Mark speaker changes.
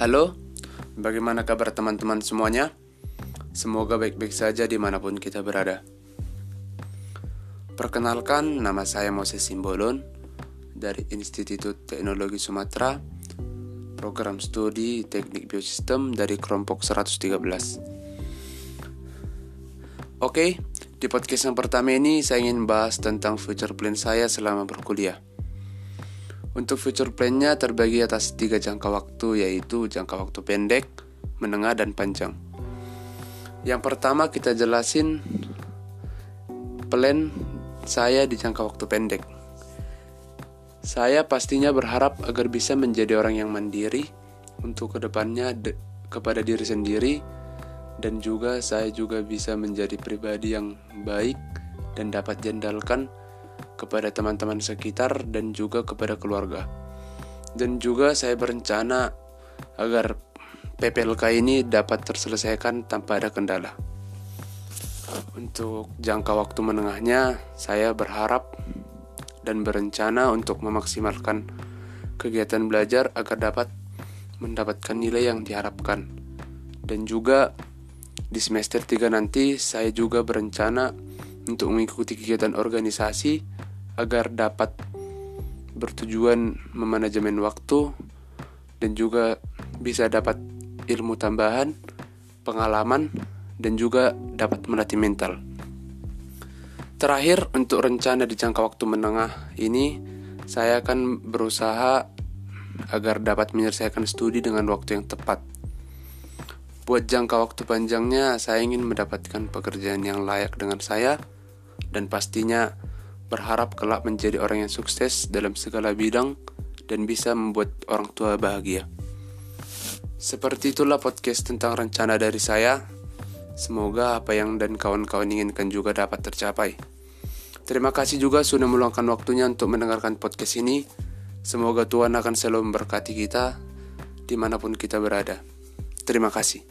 Speaker 1: Halo, bagaimana kabar teman-teman semuanya? Semoga baik-baik saja di mana pun kita berada. Perkenalkan, nama saya Moses Simbolon dari Institut Teknologi Sumatera, program studi Teknik Biosistem dari kelompok 113. Oke, di podcast yang pertama ini saya ingin bahas tentang future plan saya selama berkuliah. Untuk future plan-nya terbagi atas tiga jangka waktu yaitu jangka waktu pendek, menengah, dan panjang. Yang pertama kita jelasin plan saya di jangka waktu pendek. Saya pastinya berharap agar bisa menjadi orang yang mandiri untuk ke depannya kepada diri sendiri dan juga saya juga bisa menjadi pribadi yang baik dan dapat jendalkan kepada teman-teman sekitar dan juga kepada keluarga. Dan juga saya berencana agar PPLK ini dapat terselesaikan tanpa ada kendala. Untuk jangka waktu menengahnya, saya berharap dan berencana untuk memaksimalkan kegiatan belajar agar dapat mendapatkan nilai yang diharapkan. Dan juga di semester 3 nanti saya juga berencana untuk mengikuti kegiatan organisasi agar dapat bertujuan memanajemen waktu dan juga bisa dapat ilmu tambahan, pengalaman, dan juga dapat melatih mental. Terakhir, untuk rencana di jangka waktu menengah ini, saya akan berusaha agar dapat menyelesaikan studi dengan waktu yang tepat. Buat jangka waktu panjangnya, saya ingin mendapatkan pekerjaan yang layak dengan saya, dan pastinya berharap kelak menjadi orang yang sukses dalam segala bidang dan bisa membuat orang tua bahagia. Seperti itulah podcast tentang rencana dari saya. Semoga apa yang dan kawan-kawan inginkan juga dapat tercapai. Terima kasih juga sudah meluangkan waktunya untuk mendengarkan podcast ini. Semoga Tuhan akan selalu memberkati kita di mana pun kita berada. Terima kasih.